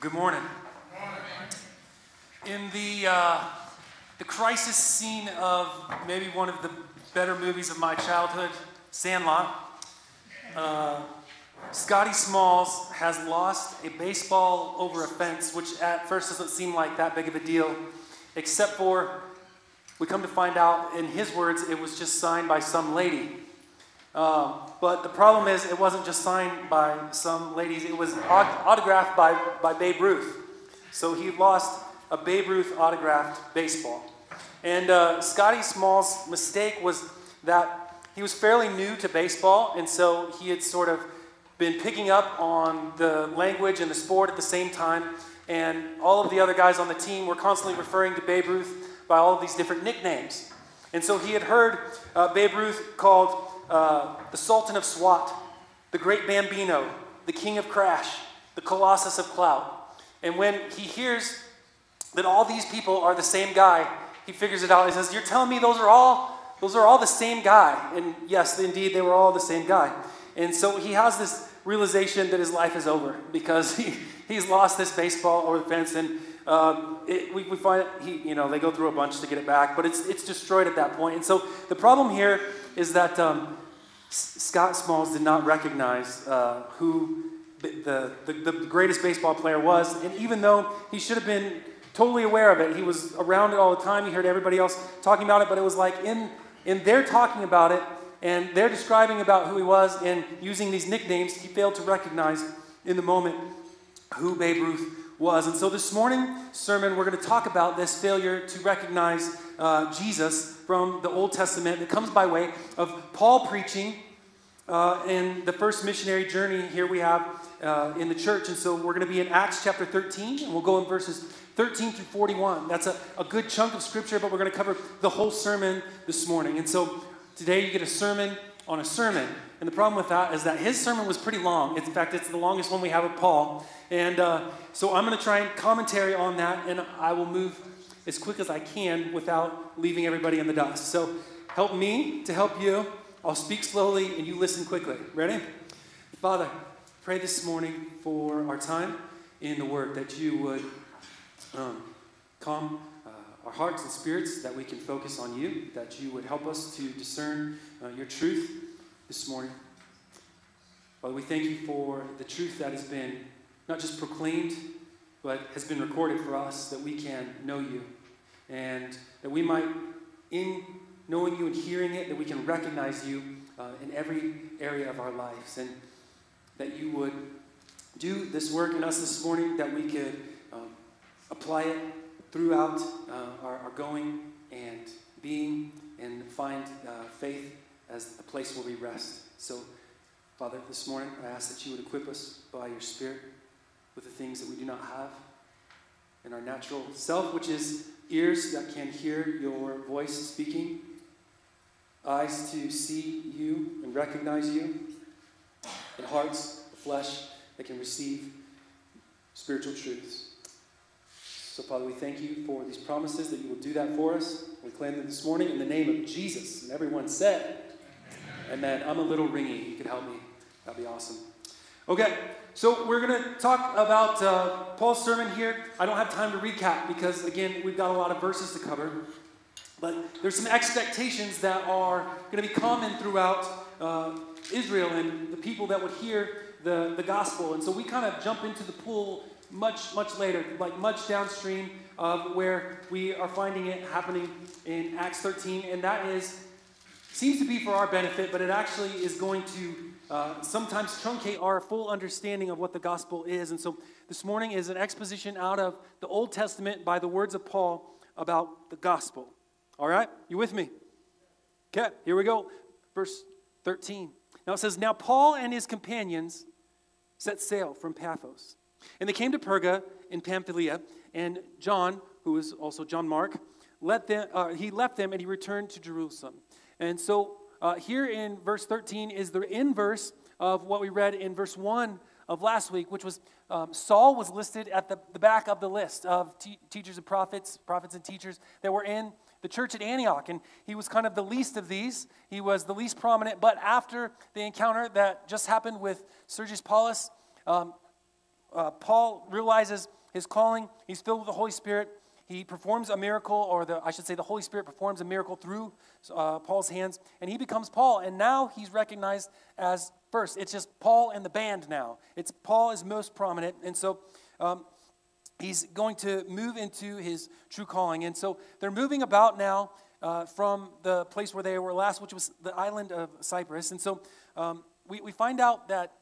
Good morning. In the, uh, the crisis scene of maybe one of the better movies of my childhood, Sandlot, uh, Scotty Smalls has lost a baseball over a fence, which at first doesn't seem like that big of a deal, except for we come to find out, in his words, it was just signed by some lady. Um, but the problem is, it wasn't just signed by some ladies, it was autographed by, by Babe Ruth. So he lost a Babe Ruth autographed baseball. And uh, Scotty Small's mistake was that he was fairly new to baseball, and so he had sort of been picking up on the language and the sport at the same time. And all of the other guys on the team were constantly referring to Babe Ruth by all of these different nicknames. And so he had heard uh, Babe Ruth called uh, the Sultan of SWAT, the Great Bambino, the King of Crash, the Colossus of Clout. And when he hears that all these people are the same guy, he figures it out. He says, You're telling me those are all those are all the same guy. And yes, indeed, they were all the same guy. And so he has this realization that his life is over because he, he's lost this baseball over the fence. And um, it, we, we find he, you know, they go through a bunch to get it back, but it's, it's destroyed at that point. And so the problem here is that um, Scott Smalls did not recognize uh, who the, the, the greatest baseball player was. And even though he should have been totally aware of it, he was around it all the time. He heard everybody else talking about it, but it was like in, in their talking about it and they're describing about who he was and using these nicknames, he failed to recognize in the moment who Babe Ruth was. And so this morning sermon, we're going to talk about this failure to recognize uh, Jesus from the Old Testament. It comes by way of Paul preaching uh, in the first missionary journey here we have uh, in the church. And so we're going to be in Acts chapter 13, and we'll go in verses 13 through 41. That's a, a good chunk of scripture, but we're going to cover the whole sermon this morning. And so today you get a sermon on a sermon. And the problem with that is that his sermon was pretty long. in fact, it's the longest one we have of Paul. And uh, so I'm going to try and commentary on that, and I will move as quick as I can without leaving everybody in the dust. So help me to help you. I'll speak slowly and you listen quickly. Ready? Father, pray this morning for our time in the Word that you would um, calm uh, our hearts and spirits, that we can focus on you, that you would help us to discern uh, your truth this morning. Father, we thank you for the truth that has been not just proclaimed, but has been recorded for us that we can know you and that we might, in knowing you and hearing it, that we can recognize you uh, in every area of our lives and that you would do this work in us this morning, that we could um, apply it throughout uh, our, our, going and being and find uh, faith as a place where we rest. So, Father, this morning I ask that you would equip us by your Spirit with the things that we do not have in our natural self, which is ears that can hear your voice speaking, eyes to see you and recognize you, and hearts, flesh that can receive spiritual truths. So, Father, we thank you for these promises that you will do that for us. We claim them this morning in the name of Jesus. And everyone said, Amen. I'm a little ringy. You could help me. That'd be awesome. Okay, so we're going to talk about uh, Paul's sermon here. I don't have time to recap because, again, we've got a lot of verses to cover. But there's some expectations that are going to be common throughout uh, Israel and the people that would hear the, the gospel. And so we kind of jump into the pool much, much later, like much downstream of where we are finding it happening in Acts 13. And that is, seems to be for our benefit, but it actually is going to uh, sometimes truncate our full understanding of what the gospel is. And so this morning is an exposition out of the Old Testament by the words of Paul about the gospel. All right? You with me? Okay, here we go. Verse 13. Now it says, Now Paul and his companions set sail from Paphos. And they came to Perga in Pamphylia, and John, who is also John Mark, let them, uh, he left them and he returned to Jerusalem. And so uh, here in verse 13 is the inverse of what we read in verse 1 of last week, which was um, Saul was listed at the, the back of the list of te- teachers and prophets, prophets and teachers that were in the church at Antioch. And he was kind of the least of these. He was the least prominent. But after the encounter that just happened with Sergius Paulus, um, uh, Paul realizes his calling. He's filled with the Holy Spirit. He performs a miracle, or the, I should say, the Holy Spirit performs a miracle through uh, Paul's hands, and he becomes Paul. And now he's recognized as first. It's just Paul and the band now. It's Paul is most prominent, and so um, he's going to move into his true calling. And so they're moving about now uh, from the place where they were last, which was the island of Cyprus. And so um, we, we find out that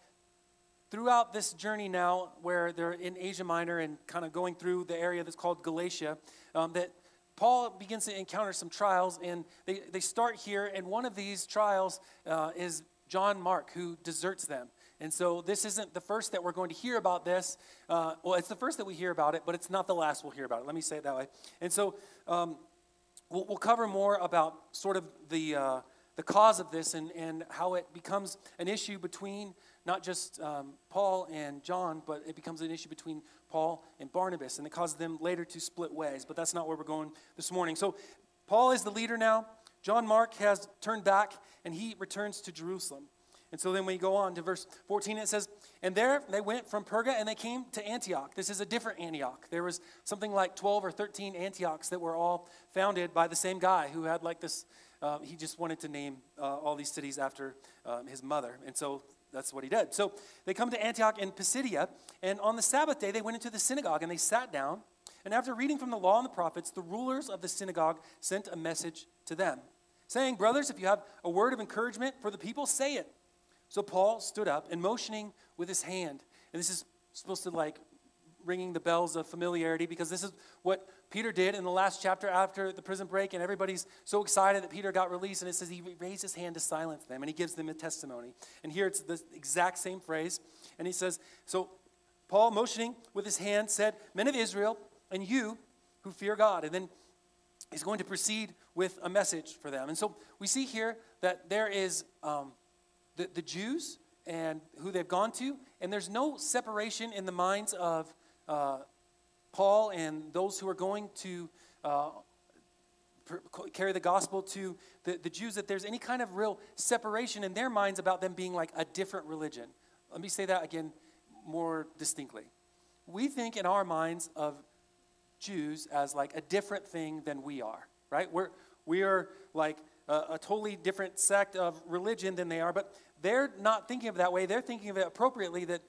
throughout this journey now, where they're in Asia Minor and kind of going through the area that's called Galatia, um, that Paul begins to encounter some trials, and they, they start here, and one of these trials uh, is John Mark, who deserts them. And so this isn't the first that we're going to hear about this. Uh, well, it's the first that we hear about it, but it's not the last we'll hear about it. Let me say it that way. And so um, we'll, we'll, cover more about sort of the, uh, the cause of this and, and how it becomes an issue between not just um, Paul and John, but it becomes an issue between Paul and Barnabas, and it causes them later to split ways. But that's not where we're going this morning. So Paul is the leader now. John Mark has turned back, and he returns to Jerusalem. And so then we go on to verse 14, it says, And there they went from Perga and they came to Antioch. This is a different Antioch. There was something like 12 or 13 Antiochs that were all founded by the same guy who had like this, uh, he just wanted to name uh, all these cities after um, his mother. And so that's what he did. So they come to Antioch in Pisidia, and on the Sabbath day they went into the synagogue and they sat down. And after reading from the law and the prophets, the rulers of the synagogue sent a message to them, saying, Brothers, if you have a word of encouragement for the people, say it. So Paul stood up and motioning with his hand, and this is supposed to like ringing the bells of familiarity because this is what Peter did in the last chapter after the prison break, and everybody's so excited that Peter got released, and it says he raised his hand to silence them, and he gives them a testimony. And here it's the exact same phrase, and he says, So Paul, motioning with his hand, said, Men of Israel, and you who fear God. And then he's going to proceed with a message for them. And so we see here that there is um, the, the Jews and who they've gone to, and there's no separation in the minds of uh, Paul and those who are going to uh, carry the gospel to the, the Jews that there's any kind of real separation in their minds about them being like a different religion. Let me say that again more distinctly. We think in our minds of Jews as like a different thing than we are, right? We're, we are like a, a totally different sect of religion than they are, but they're not thinking of it that way. They're thinking of it appropriately that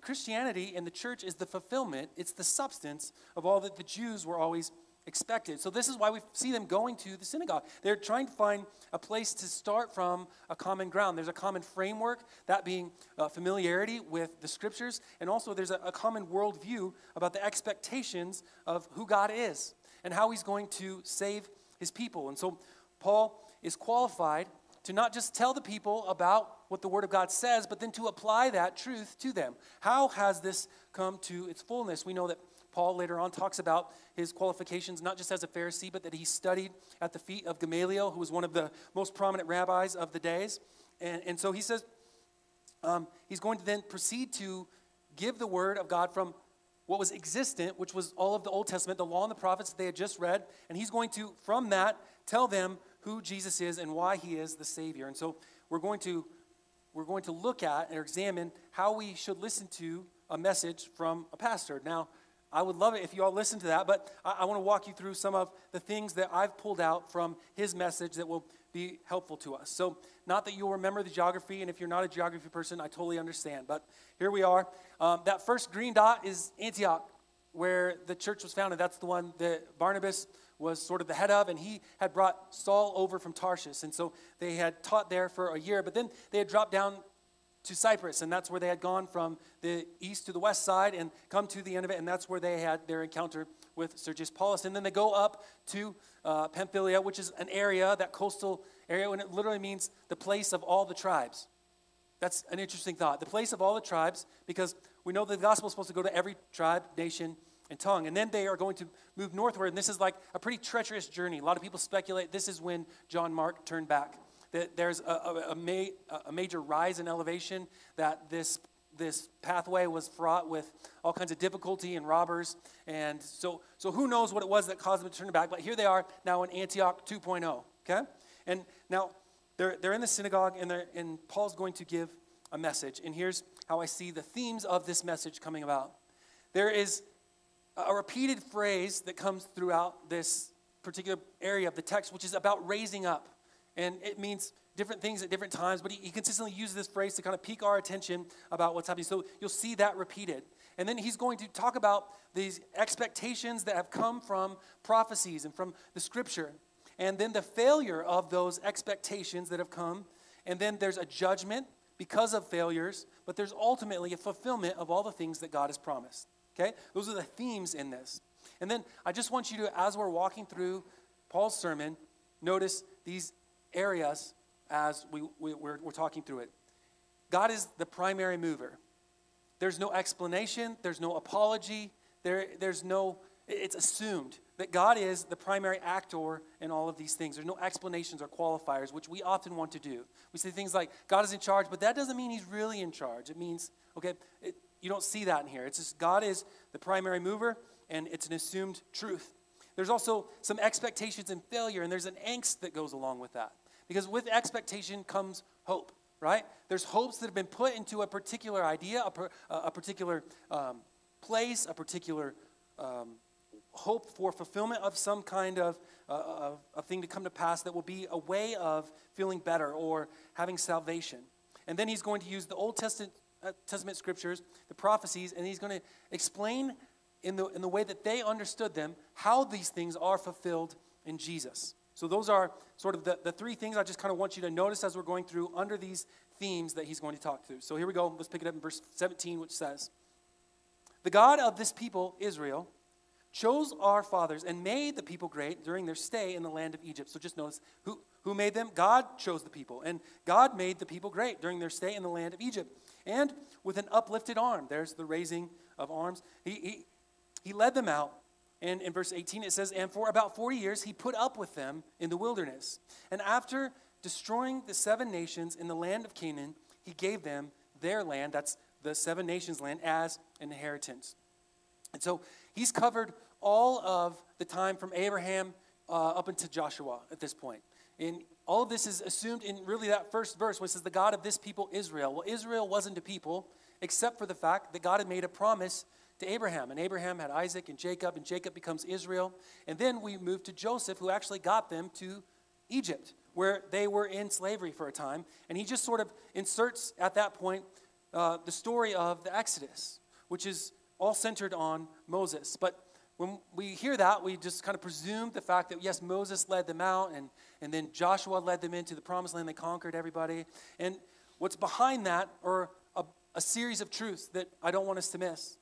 Christianity and the church is the fulfillment, it's the substance of all that the Jews were always expected. So, this is why we see them going to the synagogue. They're trying to find a place to start from a common ground. There's a common framework, that being uh, familiarity with the scriptures, and also there's a, a common worldview about the expectations of who God is and how he's going to save his people. And so, Paul is qualified to not just tell the people about what the Word of God says, but then to apply that truth to them. How has this come to its fullness? We know that Paul later on talks about his qualifications, not just as a Pharisee, but that he studied at the feet of Gamaliel, who was one of the most prominent rabbis of the days. And, and so he says um, he's going to then proceed to give the Word of God from what was existent, which was all of the Old Testament, the law and the prophets that they had just read. And he's going to, from that, tell them who Jesus is and why he is the Savior. And so we're going to we're going to look at or examine how we should listen to a message from a pastor. Now, I would love it if you all listen to that, but I, I want to walk you through some of the things that I've pulled out from his message that will be helpful to us. So, not that you'll remember the geography, and if you're not a geography person, I totally understand. But here we are. Um, that first green dot is Antioch, where the church was founded. That's the one that Barnabas was sort of the head of, and he had brought Saul over from Tarshish. And so they had taught there for a year, but then they had dropped down to Cyprus, and that's where they had gone from the east to the west side and come to the end of it, and that's where they had their encounter with Sergius Paulus. And then they go up to uh, Pamphylia, which is an area, that coastal area, and it literally means the place of all the tribes. That's an interesting thought. The place of all the tribes, because we know the gospel is supposed to go to every tribe, nation, and tongue. And then they are going to move northward, and this is like a pretty treacherous journey. A lot of people speculate this is when John Mark turned back. That there's a, a, a, ma- a major rise in elevation, that this, this pathway was fraught with all kinds of difficulty and robbers. And so, so who knows what it was that caused them to turn back. But here they are now in Antioch 2.0, okay? And now they're, they're in the synagogue, and, and Paul's going to give a message. And here's how I see the themes of this message coming about. There is a repeated phrase that comes throughout this particular area of the text, which is about raising up. And it means different things at different times, but he, he, consistently uses this phrase to kind of pique our attention about what's happening. So you'll see that repeated. And then he's going to talk about these expectations that have come from prophecies and from the scripture. And then the failure of those expectations that have come. And then there's a judgment because of failures, but there's ultimately a fulfillment of all the things that God has promised. Okay? Those are the themes in this. And then I just want you to, as we're walking through Paul's sermon, notice these areas as we, we, we're, we're talking through it. God is the primary mover. There's no explanation, there's no apology, there, there's no, it's assumed that God is the primary actor in all of these things. There's no explanations or qualifiers, which we often want to do. We say things like, God is in charge, but that doesn't mean he's really in charge. It means, okay, it, you don't see that in here. It's just God is the primary mover, and it's an assumed truth. There's also some expectations and failure, and there's an angst that goes along with that. Because with expectation comes hope, right? There's hopes that have been put into a particular idea, a, per, a particular um, place, a particular um, hope for fulfillment of some kind of, uh, thing to come to pass that will be a way of feeling better or having salvation. And then he's going to use the Old Testament, Uh, Testament scriptures, the prophecies, and he's going to explain in the, in the way that they understood them how these things are fulfilled in Jesus. So, those are sort of the, the three things I just kind of want you to notice as we're going through under these themes that he's going to talk through. So, here we go. Let's pick it up in verse 17, which says, The God of this people, Israel, chose our fathers and made the people great during their stay in the land of Egypt. So, just notice who, who made them? God chose the people. And God made the people great during their stay in the land of Egypt. And with an uplifted arm, there's the raising of arms, he, he, he led them out and in verse 18, it says, And for about 40 years he put up with them in the wilderness. And after destroying the seven nations in the land of Canaan, he gave them their land, that's the seven nations' land, as an inheritance. And so he's covered all of the time from Abraham uh, up into Joshua at this point. And all of this is assumed in really that first verse, which says, The God of this people, Israel. Well, Israel wasn't a people, except for the fact that God had made a promise to Abraham. And Abraham had Isaac and Jacob, and Jacob becomes Israel. And then we move to Joseph, who actually got them to Egypt, where they were in slavery for a time. And he just sort of inserts at that point uh, the story of the Exodus, which is all centered on Moses. But when we hear that, we just kind of presume the fact that, yes, Moses led them out, and, and then Joshua led them into the promised land. They conquered everybody. And what's behind that are a, a series of truths that I don't want us to miss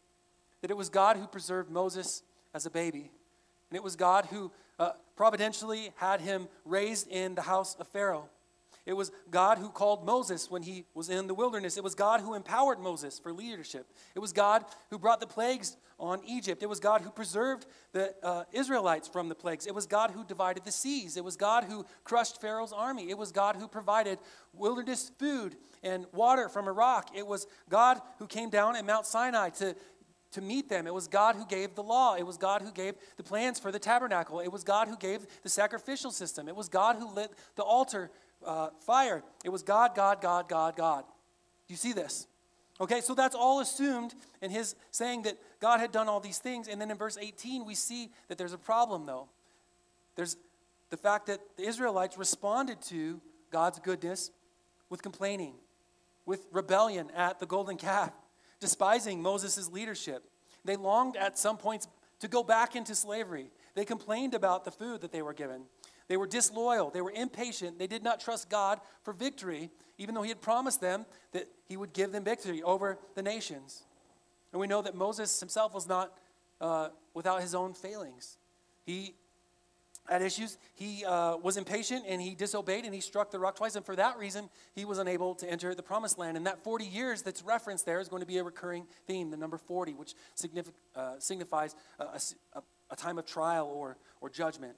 that it was God who preserved Moses as a baby. And it was God who uh, providentially had him raised in the house of Pharaoh. It was God who called Moses when he was in the wilderness. It was God who empowered Moses for leadership. It was God who brought the plagues on Egypt. It was God who preserved the uh, Israelites from the plagues. It was God who divided the seas. It was God who crushed Pharaoh's army. It was God who provided wilderness food and water from a rock. It was God who came down at Mount Sinai to to meet them. It was God who gave the law. It was God who gave the plans for the tabernacle. It was God who gave the sacrificial system. It was God who lit the altar uh, fire. It was God, God, God, God, God. Do you see this? Okay, so that's all assumed in his saying that God had done all these things. And then in verse 18, we see that there's a problem, though. There's the fact that the Israelites responded to God's goodness with complaining, with rebellion at the golden calf despising Moses' leadership. They longed at some points to go back into slavery. They complained about the food that they were given. They were disloyal. They were impatient. They did not trust God for victory, even though He had promised them that He would give them victory over the nations. And we know that Moses himself was not uh, without his own failings. He had issues. He uh, was impatient and he disobeyed and he struck the rock twice. And for that reason, he was unable to enter the promised land. And that 40 years that's referenced there is going to be a recurring theme, the number 40, which uh, signifies a, a, a time of trial or, or judgment.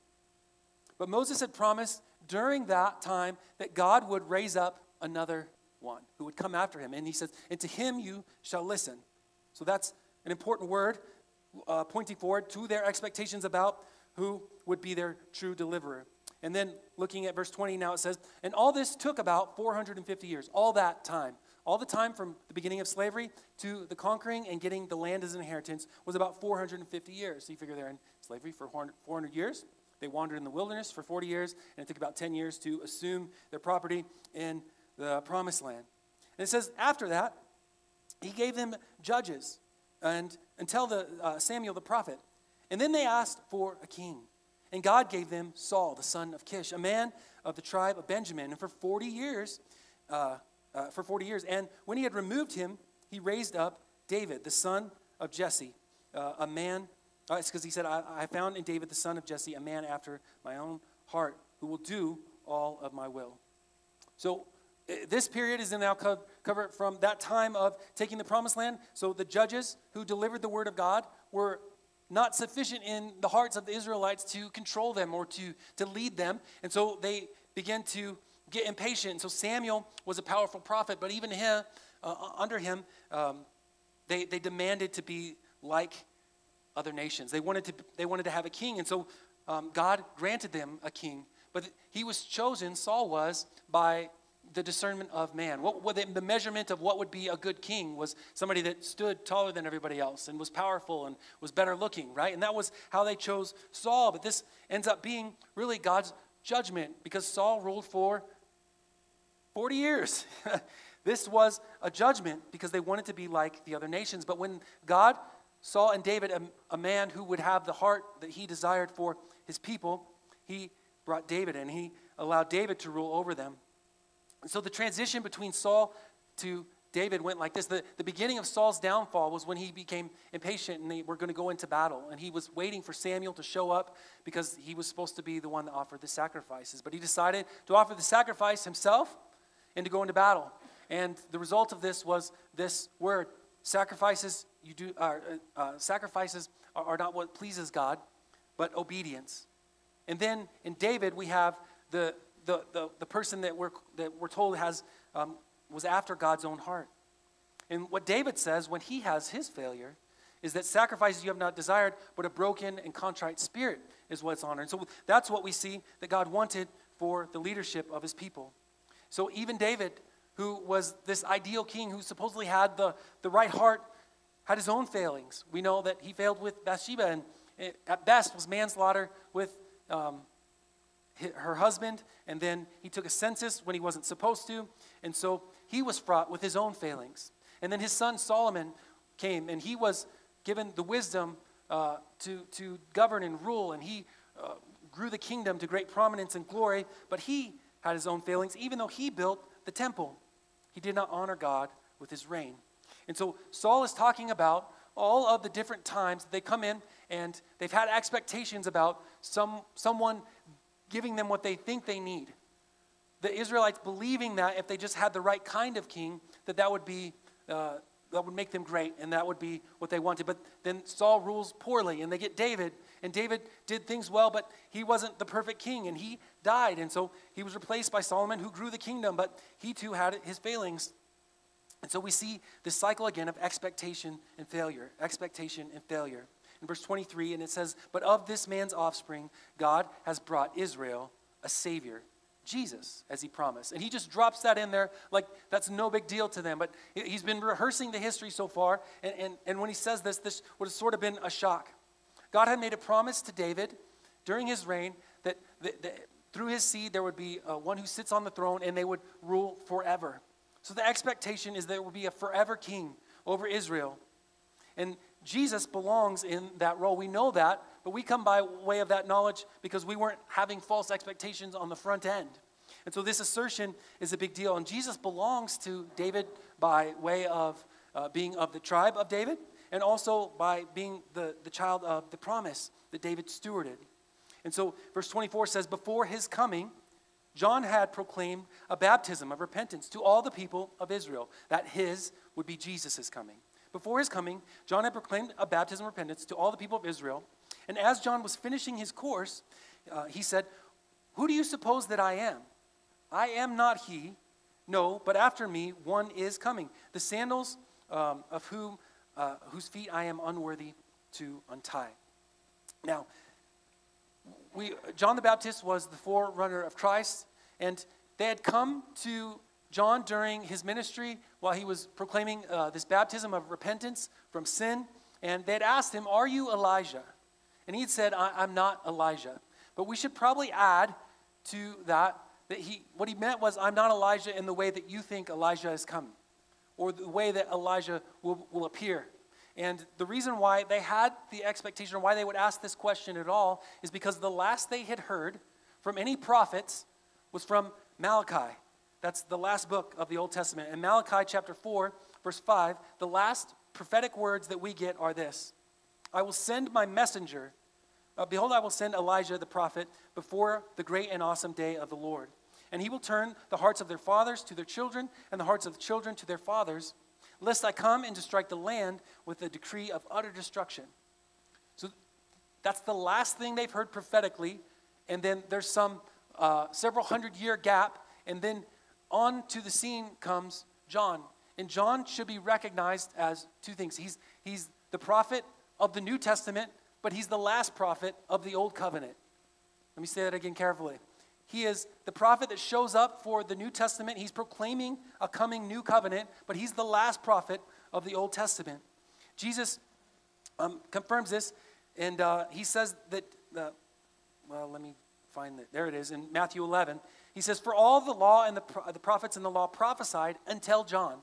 But Moses had promised during that time that God would raise up another one who would come after him. And he says, And to him you shall listen. So that's an important word uh, pointing forward to their expectations about who would be their true deliverer. And then looking at verse 20 now, it says, And all this took about 450 years, all that time, all the time from the beginning of slavery to the conquering and getting the land as an inheritance was about 450 years. So you figure they're in slavery for 400 years. They wandered in the wilderness for 40 years, and it took about 10 years to assume their property in the promised land. And it says after that, he gave them judges and until the uh, Samuel the prophet. And then they asked for a king. And God gave them Saul, the son of Kish, a man of the tribe of Benjamin. And for 40 years, uh, uh, for 40 years, and when he had removed him, he raised up David, the son of Jesse, uh, a man. Uh, it's because he said, I, I found in David, the son of Jesse, a man after my own heart, who will do all of my will. So this period is now covered from that time of taking the promised land. So the judges who delivered the word of God were not sufficient in the hearts of the Israelites to control them or to, to lead them. And so they began to get impatient. So Samuel was a powerful prophet, but even him, uh, under him, um, they, they demanded to be like other nations. They wanted to, they wanted to have a king. And so um, God granted them a king. But he was chosen, Saul was, by the discernment of man. What, what the, the, measurement of what would be a good king was somebody that stood taller than everybody else and was powerful and was better looking, right? And that was how they chose Saul. But this ends up being really God's judgment because Saul ruled for 40 years. this was a judgment because they wanted to be like the other nations. But when God saw in David a, a man who would have the heart that he desired for his people, he brought David and he allowed David to rule over them. And so the transition between Saul to David went like this. The, the beginning of Saul's downfall was when he became impatient and they were going to go into battle. And he was waiting for Samuel to show up because he was supposed to be the one that offered the sacrifices. But he decided to offer the sacrifice himself and to go into battle. And the result of this was this word sacrifices, you do, uh, uh, sacrifices are, are not what pleases God, but obedience. And then in David, we have the, the, the, the person that we're, that we're told has, um, was after God's own heart. And what David says when he has his failure is that sacrifices you have not desired, but a broken and contrite spirit is what's honored. So that's what we see that God wanted for the leadership of his people. So even David, who was this ideal king who supposedly had the, the right heart, had his own failings. We know that he failed with Bathsheba and at best was manslaughter with um, her husband, and then he took a census when he wasn't supposed to, and so he was fraught with his own failings. And then his son Solomon came, and he was given the wisdom uh, to, to govern and rule, and he uh, grew the kingdom to great prominence and glory, but he had his own failings, even though he built the temple. He did not honor God with his reign. And so Saul is talking about all of the different times they come in and they've had expectations about some, someone giving them what they think they need. The Israelites believing that if they just had the right kind of king, that that would be uh, that would make them great, and that would be what they wanted. But then Saul rules poorly, and they get David, and David did things well, but he wasn't the perfect king, and he died, and so he was replaced by Solomon, who grew the kingdom, but he too had his failings. And so we see this cycle again of expectation and failure, expectation and failure in verse 23, and it says, But of this man's offspring, God has brought Israel a Savior, Jesus, as he promised. And he just drops that in there like that's no big deal to them. But he's been rehearsing the history so far, and, and, and when he says this, this would have sort of been a shock. God had made a promise to David during his reign that, that, that through his seed there would be uh, one who sits on the throne and they would rule forever. So the expectation is there will be a forever king over Israel. And Jesus belongs in that role. We know that, but we come by way of that knowledge because we weren't having false expectations on the front end. And so this assertion is a big deal. And Jesus belongs to David by way of uh, being of the tribe of David and also by being the, the child of the promise that David stewarded. And so verse 24 says, Before his coming, John had proclaimed a baptism of repentance to all the people of Israel, that his would be Jesus' coming. Before his coming, John had proclaimed a baptism of repentance to all the people of Israel. And as John was finishing his course, uh, he said, Who do you suppose that I am? I am not he. No, but after me one is coming, the sandals um, of whom, uh, whose feet I am unworthy to untie. Now, we, John the Baptist was the forerunner of Christ, and they had come to John, during his ministry, while he was proclaiming uh, this baptism of repentance from sin, and they had asked him, Are you Elijah? And he had said, I'm not Elijah. But we should probably add to that that he, what he meant was, I'm not Elijah in the way that you think Elijah is coming, or the way that Elijah will, will appear. And the reason why they had the expectation, or why they would ask this question at all, is because the last they had heard from any prophets was from Malachi. That's the last book of the Old Testament. In Malachi chapter 4, verse 5, the last prophetic words that we get are this I will send my messenger. Uh, Behold, I will send Elijah the prophet before the great and awesome day of the Lord. And he will turn the hearts of their fathers to their children, and the hearts of the children to their fathers, lest I come and to strike the land with a decree of utter destruction. So that's the last thing they've heard prophetically. And then there's some uh, several hundred year gap. And then on to the scene comes John. And John should be recognized as two things. He's, he's the prophet of the New Testament, but he's the last prophet of the Old Covenant. Let me say that again carefully. He is the prophet that shows up for the New Testament. He's proclaiming a coming new covenant, but he's the last prophet of the Old Testament. Jesus um, confirms this, and uh, he says that, uh, well, let me find it. There it is in Matthew 11. He says, For all the law and the, the prophets and the law prophesied until John.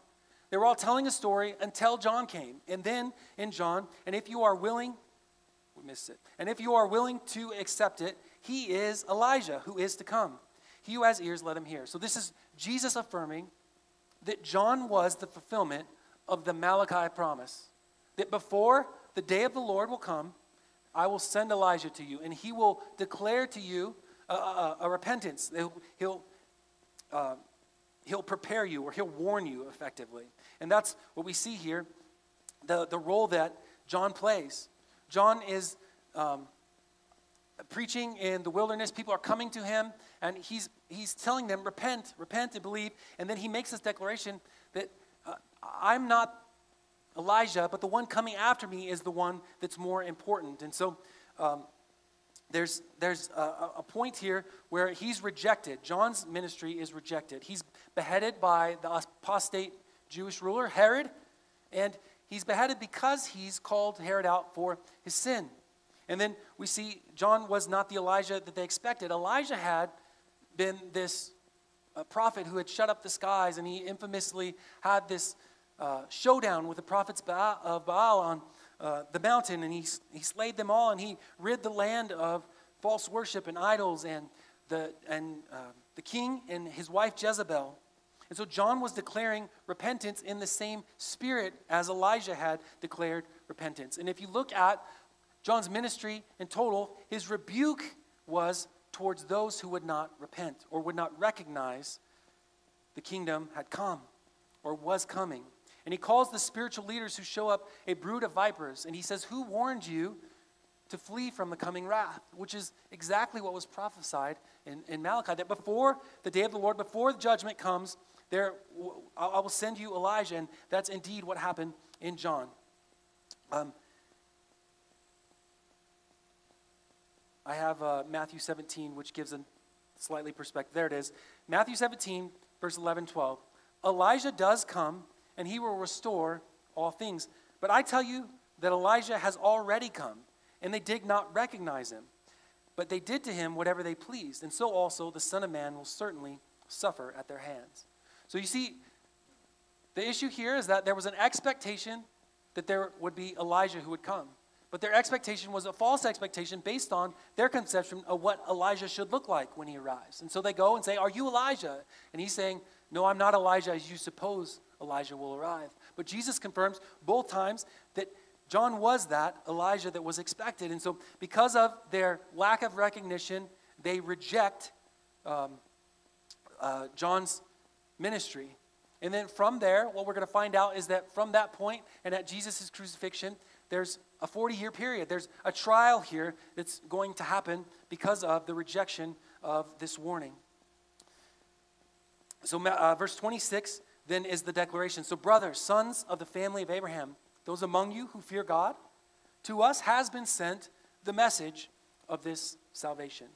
They were all telling a story until John came. And then in John, and if you are willing, we missed it. And if you are willing to accept it, he is Elijah who is to come. He who has ears, let him hear. So this is Jesus affirming that John was the fulfillment of the Malachi promise. That before the day of the Lord will come, I will send Elijah to you, and he will declare to you a, a, a repentance. He'll, he'll, uh, he'll prepare you, or he'll warn you effectively. And that's what we see here the, the role that John plays. John is um, preaching in the wilderness. People are coming to him, and he's, he's telling them, Repent, repent and believe. And then he makes this declaration that uh, I'm not Elijah, but the one coming after me is the one that's more important. And so um, there's, there's a, a, point here where he's rejected. John's ministry is rejected. He's beheaded by the apostate Jewish ruler, Herod, and he's beheaded because he's called Herod out for his sin. And then we see John was not the Elijah that they expected. Elijah had been this uh, prophet who had shut up the skies, and he infamously had this uh, showdown with the prophets of Baal on uh, the mountain, and he, he slayed them all, and he rid the land of false worship and idols, and the, and, uh, the king and his wife Jezebel. And so John was declaring repentance in the same spirit as Elijah had declared repentance. And if you look at John's ministry in total, his rebuke was towards those who would not repent or would not recognize the kingdom had come or was coming. And he calls the spiritual leaders who show up a brood of vipers. And he says, Who warned you to flee from the coming wrath? Which is exactly what was prophesied in, in Malachi that before the day of the Lord, before the judgment comes, there I will send you Elijah. And that's indeed what happened in John. Um, I have uh, Matthew 17, which gives a slightly perspective. There it is. Matthew 17, verse 11, 12. Elijah does come, and he will restore all things. But I tell you that Elijah has already come, and they did not recognize him. But they did to him whatever they pleased, and so also the Son of Man will certainly suffer at their hands. So you see, the issue here is that there was an expectation that there would be Elijah who would come. But their expectation was a false expectation based on their conception of what Elijah should look like when he arrives. And so they go and say, Are you Elijah? And he's saying, No, I'm not Elijah as you suppose Elijah will arrive. But Jesus confirms both times that John was that Elijah that was expected. And so, because of their lack of recognition, they reject um, uh, John's ministry. And then from there, what we're going to find out is that from that point and at Jesus' crucifixion, there's a 40 year period. There's a trial here that's going to happen because of the rejection of this warning. So, uh, verse 26 then is the declaration. So, brothers, sons of the family of Abraham, those among you who fear God, to us has been sent the message of this salvation.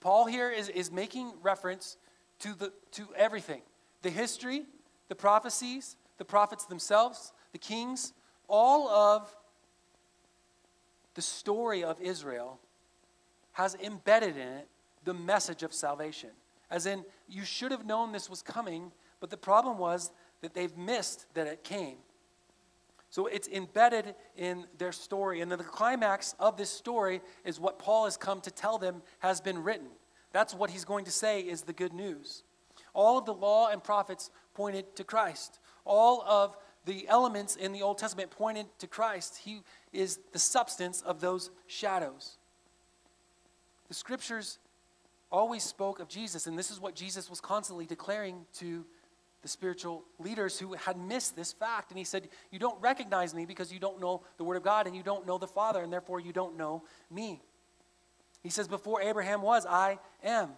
Paul here is, is making reference to, the, to everything the history, the prophecies, the prophets themselves, the kings, all of the story of Israel has embedded in it the message of salvation. As in, you should have known this was coming, but the problem was that they've missed that it came. So it's embedded in their story. And then the climax of this story is what Paul has come to tell them has been written. That's what he's going to say is the good news. All of the law and prophets pointed to Christ. All of the elements in the Old Testament pointed to Christ. He is the substance of those shadows. The scriptures always spoke of Jesus, and this is what Jesus was constantly declaring to the spiritual leaders who had missed this fact. And he said, You don't recognize me because you don't know the Word of God and you don't know the Father, and therefore you don't know me. He says, Before Abraham was, I am.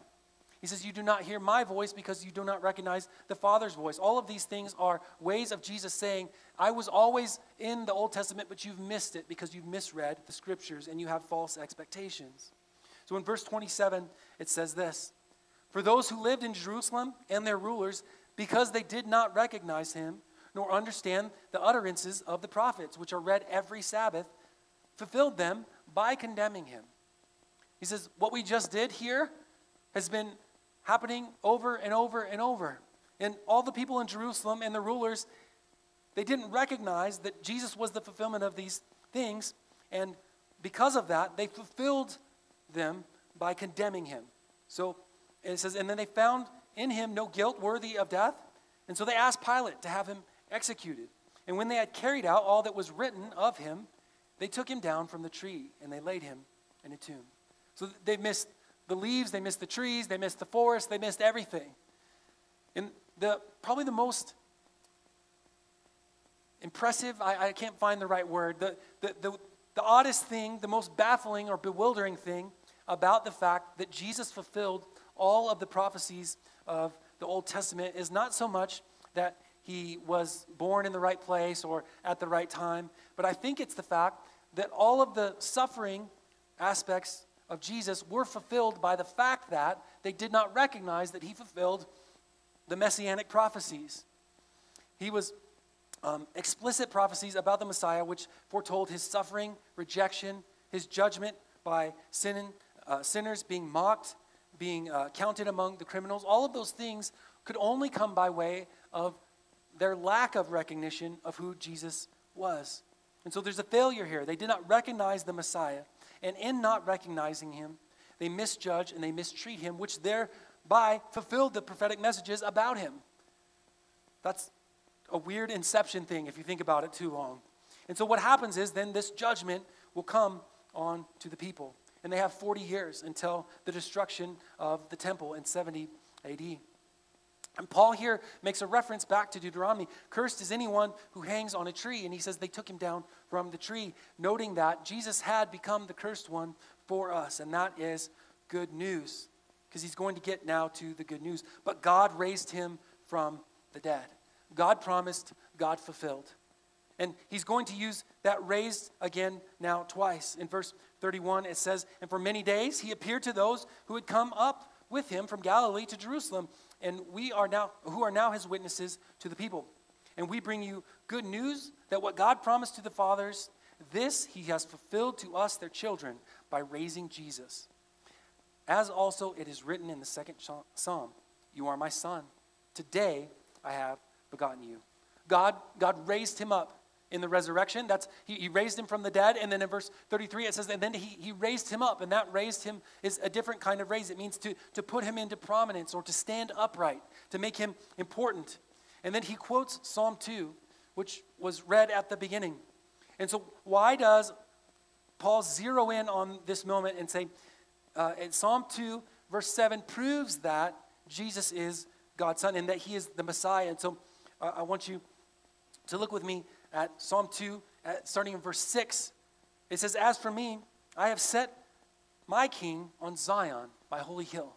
He says, You do not hear my voice because you do not recognize the Father's voice. All of these things are ways of Jesus saying, I was always in the Old Testament, but you've missed it because you've misread the scriptures and you have false expectations. So in verse 27, it says this For those who lived in Jerusalem and their rulers, because they did not recognize him nor understand the utterances of the prophets, which are read every Sabbath, fulfilled them by condemning him. He says, What we just did here has been happening over and over and over. And all the people in Jerusalem and the rulers, they didn't recognize that Jesus was the fulfillment of these things. And because of that, they fulfilled them by condemning him. So it says, And then they found in him no guilt worthy of death. And so they asked Pilate to have him executed. And when they had carried out all that was written of him, they took him down from the tree and they laid him in a tomb. So they missed the leaves, they missed the trees, they missed the forest, they missed everything. And the probably the most impressive, I, I can't find the right word, the, the, the, the oddest thing, the most baffling or bewildering thing about the fact that Jesus fulfilled all of the prophecies of the Old Testament is not so much that he was born in the right place or at the right time, but I think it's the fact that all of the suffering aspects of Jesus were fulfilled by the fact that they did not recognize that he fulfilled the messianic prophecies. He was um, explicit prophecies about the Messiah, which foretold his suffering, rejection, his judgment by sin, uh, sinners being mocked, being uh, counted among the criminals, all of those things could only come by way of their lack of recognition of who Jesus was. And so there's a failure here. They did not recognize the Messiah. And in not recognizing him, they misjudge and they mistreat him, which thereby fulfilled the prophetic messages about him. That's a weird inception thing if you think about it too long. And so what happens is then this judgment will come on to the people and they have 40 years until the destruction of the temple in 70 AD. And Paul here makes a reference back to Deuteronomy. Cursed is anyone who hangs on a tree. And he says they took him down from the tree, noting that Jesus had become the cursed one for us. And that is good news, because he's going to get now to the good news. But God raised him from the dead. God promised, God fulfilled. And he's going to use that raised again now twice. In verse 31, it says, And for many days he appeared to those who had come up with him from Galilee to Jerusalem, and we are now, who are now his witnesses to the people. And we bring you good news that what God promised to the fathers, this he has fulfilled to us, their children, by raising Jesus. As also it is written in the second psalm You are my son. Today I have begotten you. God, God raised him up in the resurrection. That's he, he, raised him from the dead. And then in verse 33 it says, and then he, he raised him up. And that raised him is a different kind of raise. It means to, to put him into prominence or to stand upright, to make him important. And then he quotes Psalm 2, which was read at the beginning. And so why does Paul zero in on this moment and say, uh, in Psalm 2, verse 7 proves that Jesus is God's son and that he is the Messiah. And so uh, I want you to look with me at Psalm 2, at, starting in verse 6. It says, As for me, I have set my king on Zion, my holy hill.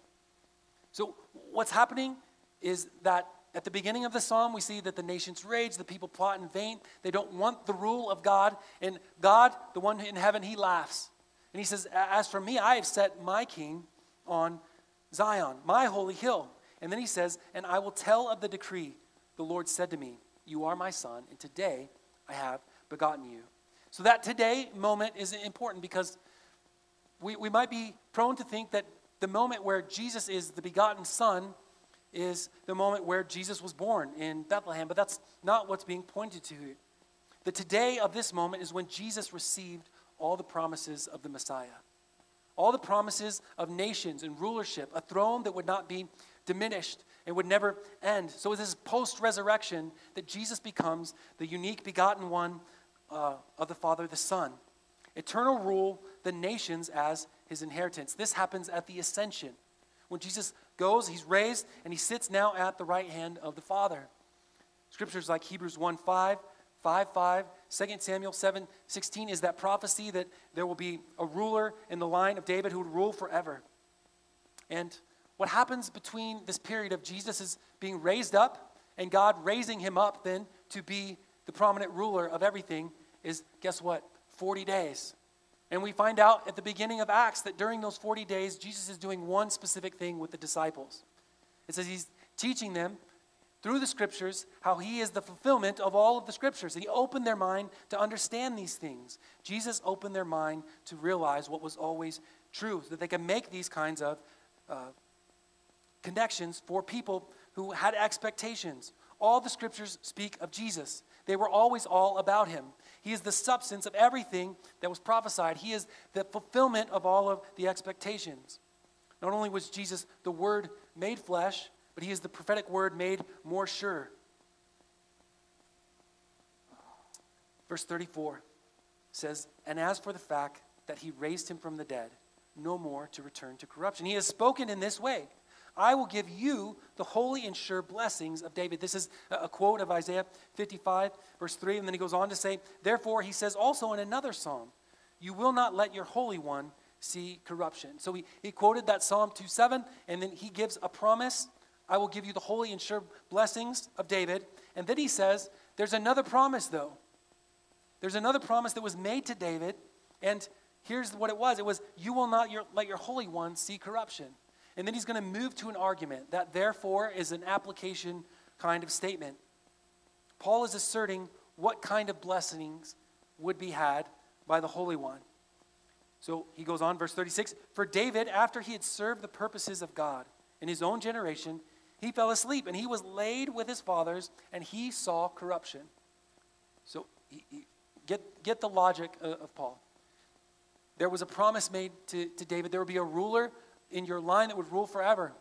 So, what's happening is that at the beginning of the psalm, we see that the nations rage, the people plot in vain. They don't want the rule of God. And God, the one in heaven, he laughs. And he says, As for me, I have set my king on Zion, my holy hill. And then he says, And I will tell of the decree. The Lord said to me, You are my son, and today I have begotten you. So that today moment is important because we, we might be prone to think that the moment where Jesus is the begotten son is the moment where Jesus was born in Bethlehem, but that's not what's being pointed to. The today of this moment is when Jesus received all the promises of the Messiah. All the promises of nations and rulership, a throne that would not be diminished and would never end. So it is post resurrection that Jesus becomes the unique begotten one uh, of the Father, the Son. Eternal rule the nations as his inheritance. This happens at the ascension. When Jesus goes, he's raised, and he sits now at the right hand of the Father. Scriptures like Hebrews 1 5, 5 5, 2 Samuel 7 16 is that prophecy that there will be a ruler in the line of David who would rule forever. And what happens between this period of Jesus is being raised up and God raising him up then to be the prominent ruler of everything is guess what? 40 days. And we find out at the beginning of Acts that during those 40 days, Jesus is doing one specific thing with the disciples. It says he's teaching them through the scriptures how he is the fulfillment of all of the scriptures. And he opened their mind to understand these things. Jesus opened their mind to realize what was always true, so that they can make these kinds of uh, connections for people who had expectations. All the scriptures speak of Jesus, they were always all about him. He is the substance of everything that was prophesied, He is the fulfillment of all of the expectations. Not only was Jesus the Word made flesh, but he is the prophetic word made more sure. Verse 34 says, And as for the fact that he raised him from the dead, no more to return to corruption. He has spoken in this way I will give you the holy and sure blessings of David. This is a quote of Isaiah 55, verse 3. And then he goes on to say, Therefore, he says also in another psalm, You will not let your Holy One see corruption. So he, he quoted that Psalm 2 7, and then he gives a promise I will give you the holy and sure blessings of David. And then he says, There's another promise, though. There's another promise that was made to David. And here's what it was it was, You will not your, let your Holy One see corruption. And then he's going to move to an argument that, therefore, is an application kind of statement. Paul is asserting what kind of blessings would be had by the Holy One. So he goes on, verse 36 For David, after he had served the purposes of God in his own generation, he fell asleep and he was laid with his fathers and he saw corruption. So he, he, get, get the logic of, of Paul. There was a promise made to, to David there would be a ruler in your line that would rule forever.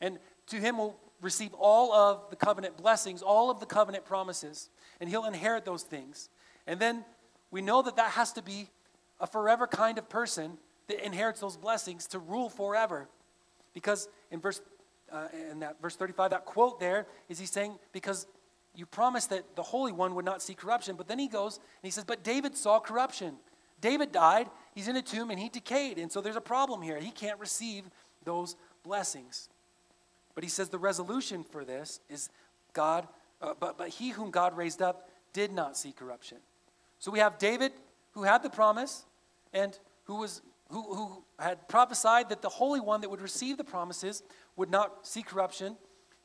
And to him will receive all of the covenant blessings, all of the covenant promises, and he'll inherit those things. And then we know that that has to be a forever kind of person that inherits those blessings to rule forever. Because in verse uh, in that verse 35, that quote there is he saying, because you promised that the Holy One would not see corruption. But then he goes and he says, but David saw corruption. David died, he's in a tomb, and he decayed. And so there's a problem here. He can't receive those blessings. But he says the resolution for this is God, uh, but, but he whom God raised up did not see corruption. So we have David who had the promise and who was who, who had prophesied that the Holy One that would receive the promises would not see corruption.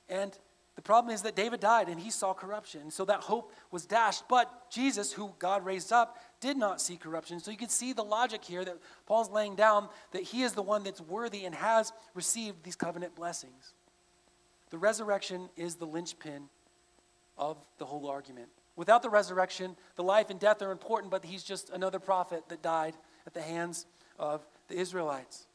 And the problem is that David died and he saw corruption. So that hope was dashed. But Jesus, who God raised up, did not see corruption. So you can see the logic here that Paul's laying down that he is the one that's worthy and has received these covenant blessings. The resurrection is the linchpin of the whole argument. Without the resurrection, the life and death are important, but he's just another prophet that died at the hands of the Israelites.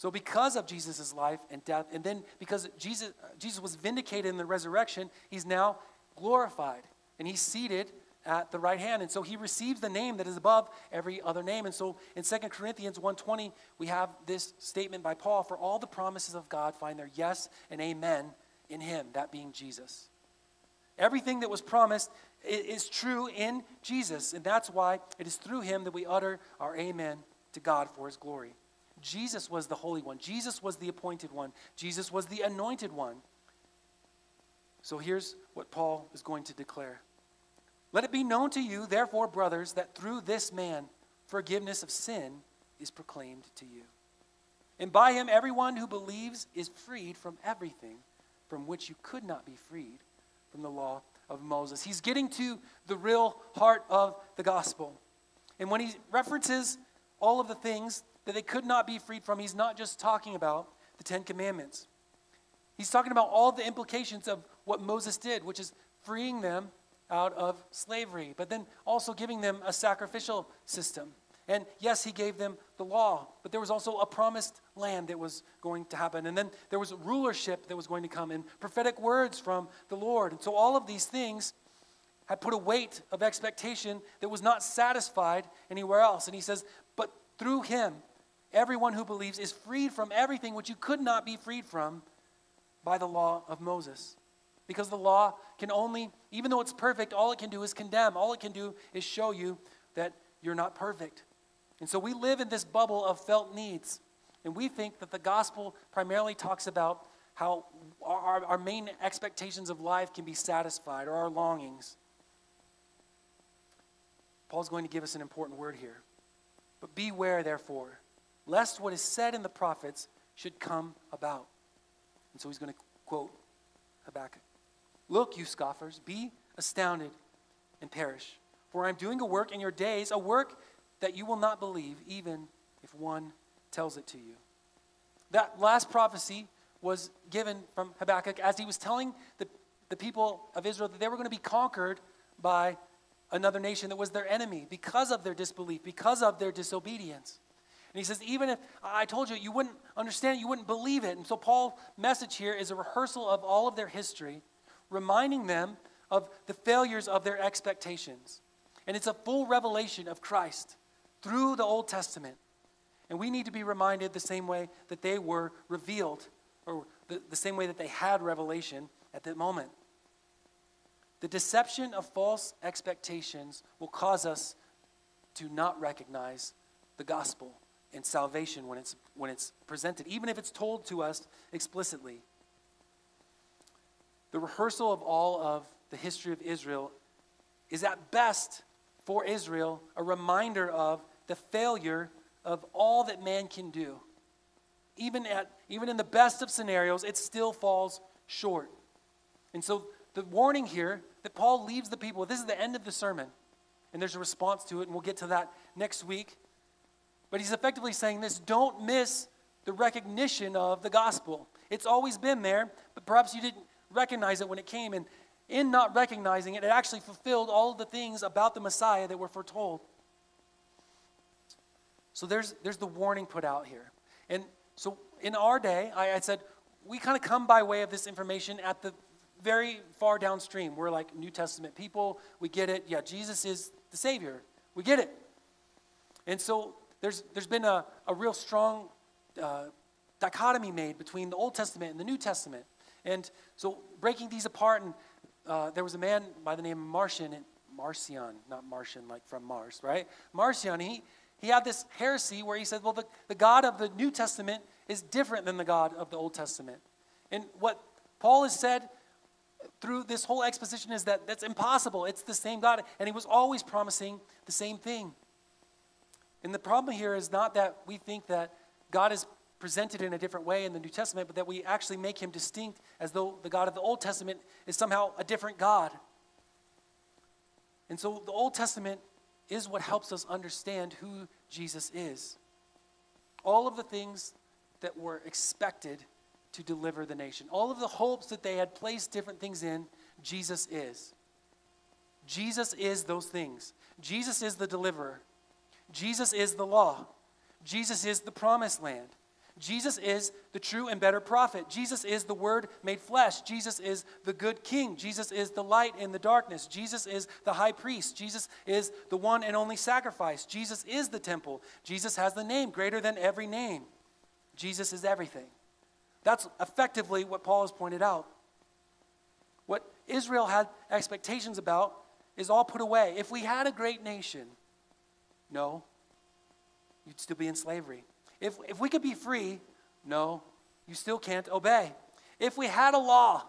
So, because of Jesus' life and death, and then because Jesus, Jesus was vindicated in the resurrection, he's now glorified and he's seated at the right hand. And so he receives the name that is above every other name. And so in 2 Corinthians 1:20, we have this statement by Paul, for all the promises of God find their yes and amen in him, that being Jesus. Everything that was promised is true in Jesus, and that's why it is through him that we utter our amen to God for his glory. Jesus was the Holy One. Jesus was the appointed one. Jesus was the anointed one. So here's what Paul is going to declare Let it be known to you, therefore, brothers, that through this man forgiveness of sin is proclaimed to you. And by him, everyone who believes is freed from everything from which you could not be freed from the law of Moses. He's getting to the real heart of the gospel. And when he references all of the things that they could not be freed from, he's not just talking about the Ten Commandments. He's talking about all the implications of what Moses did, which is freeing them out of slavery, but then also giving them a sacrificial system. And yes, he gave them the law, but there was also a promised land that was going to happen. And then there was rulership that was going to come and prophetic words from the Lord. And so all of these things had put a weight of expectation that was not satisfied anywhere else. And he says, But through him, everyone who believes is freed from everything which you could not be freed from by the law of Moses. Because the law can only, even though it's perfect, all it can do is condemn. All it can do is show you that you're not perfect. And so we live in this bubble of felt needs. And we think that the gospel primarily talks about how our, our main expectations of life can be satisfied or our longings. Paul's going to give us an important word here. But beware, therefore, lest what is said in the prophets should come about. And so he's going to quote Habakkuk Look, you scoffers, be astounded and perish. For I'm doing a work in your days, a work that you will not believe, even if one tells it to you. That last prophecy was given from Habakkuk as he was telling the, the people of Israel that they were going to be conquered by another nation that was their enemy because of their disbelief, because of their disobedience. And he says, even if I told you, you wouldn't understand, you wouldn't believe it. And so Paul's message here is a rehearsal of all of their history, reminding them of the failures of their expectations. And it's a full revelation of Christ through the Old Testament. And we need to be reminded the same way that they were revealed, or the, the same way that they had revelation at that moment. The deception of false expectations will cause us to not recognize the gospel and salvation when it's, when it's presented, even if it's told to us explicitly. The rehearsal of all of the history of Israel is at best for Israel a reminder of the failure of all that man can do. Even, at, even in the best of scenarios, it still falls short. And so the warning here that Paul leaves the people, this is the end of the sermon, and there's a response to it, and we'll get to that next week. But he's effectively saying this don't miss the recognition of the gospel. It's always been there, but perhaps you didn't recognize it when it came. And in not recognizing it, it actually fulfilled all the things about the Messiah that were foretold. So there's, there's the warning put out here. And so in our day, I, I said, we kind of come by way of this information at the very far downstream. We're like New Testament people. We get it. Yeah, Jesus is the Savior. We get it. And so there's, there's been a, a real strong uh, dichotomy made between the Old Testament and the New Testament. And so breaking these apart, and uh, there was a man by the name of Marcion, Marcion, not Martian like from Mars, right? Marcion, he, he had this heresy where he said, well, the, the God of the New Testament is different than the God of the Old Testament. And what Paul has said through this whole exposition is that that's impossible. It's the same God. And he was always promising the same thing. And the problem here is not that we think that God is presented in a different way in the New Testament, but that we actually make him distinct as though the God of the Old Testament is somehow a different God. And so the Old Testament is what helps us understand who Jesus is. All of the things that were expected to deliver the nation, all of the hopes that they had placed different things in, Jesus is. Jesus is those things. Jesus is the deliverer. Jesus is the law. Jesus is the promised land. Jesus is the true and better prophet. Jesus is the Word made flesh. Jesus is the good King. Jesus is the light in the darkness. Jesus is the high priest. Jesus is the one and only sacrifice. Jesus is the temple. Jesus has the name greater than every name. Jesus is everything. That's effectively what Paul has pointed out. What Israel had expectations about is all put away. If we had a great nation, no, you'd still be in slavery. If, if we could be free, no, you still can't obey. If we had a law,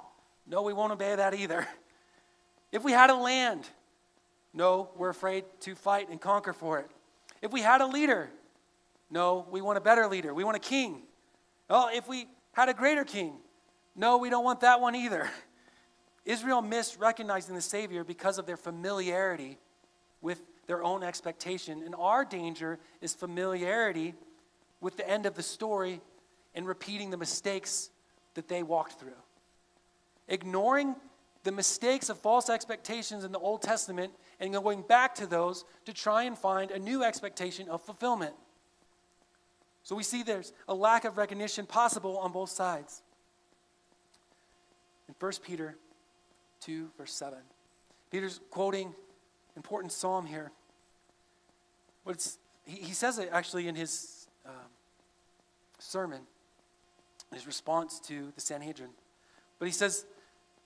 no, we won't obey that either. If we had a land, no, we're afraid to fight and conquer for it. If we had a leader, no, we want a better leader. We want a king. Well, if we had a greater king, no, we don't want that one either. Israel missed recognizing the Savior because of their familiarity with their own expectation. And our danger is familiarity with the end of the story and repeating the mistakes that they walked through. Ignoring the mistakes of false expectations in the Old Testament and going back to those to try and find a new expectation of fulfillment. So we see there's a lack of recognition possible on both sides. In 1 Peter 2, verse 7, Peter's quoting important psalm here. But it's, he, he says it actually in his um, sermon, his response to the Sanhedrin. But he says,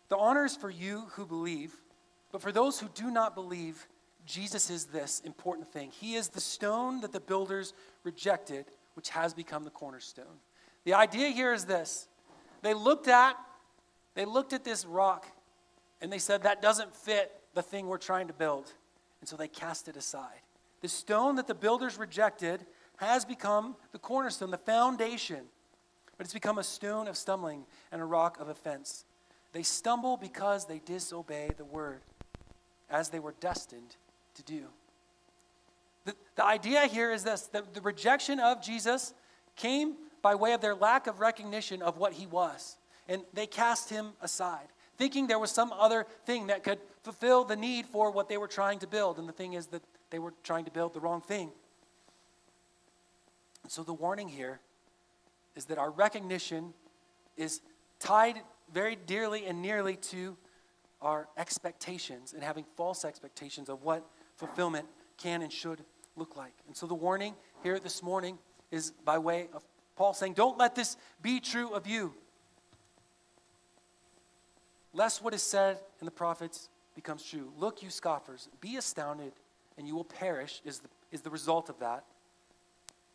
The honor is for you who believe, but for those who do not believe, Jesus is this important thing. He is the stone that the builders rejected, which has become the cornerstone. The idea here is this. They looked at they looked at this rock and they said that doesn't fit the thing we're trying to build. And so they cast it aside. The stone that the builders rejected has become the cornerstone, the foundation. But it's become a stone of stumbling and a rock of offense. They stumble because they disobey the word, as they were destined to do. The, the idea here is this that the rejection of Jesus came by way of their lack of recognition of what he was. And they cast him aside, thinking there was some other thing that could fulfill the need for what they were trying to build. And the thing is that they were trying to build the wrong thing. And so the warning here is that our recognition is tied very dearly and nearly to our expectations and having false expectations of what fulfillment can and should look like. And so the warning here this morning is by way of Paul saying, Don't let this be true of you. Lest what is said in the prophets becomes true. Look, you scoffers, be astounded, and you will perish, is the, is the result of that.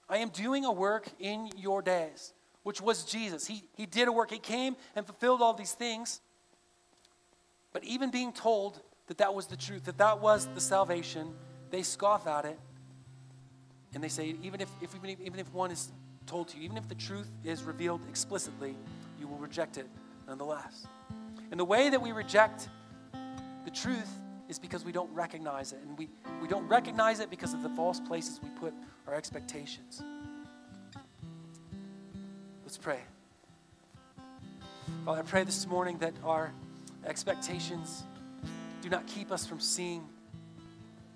I am doing a work in your days, which was Jesus. He, he did a work, He came and fulfilled all these things. But even being told that that was the truth, that that was the salvation, they scoff at it. And they say, even if, if, even if one is told to you, even if the truth is revealed explicitly, you will reject it nonetheless. And the way that we reject the truth is because we don't recognize it. And we, we don't recognize it because of the false places we put our expectations. Let's pray. Father, I pray this morning that our expectations do not keep us from seeing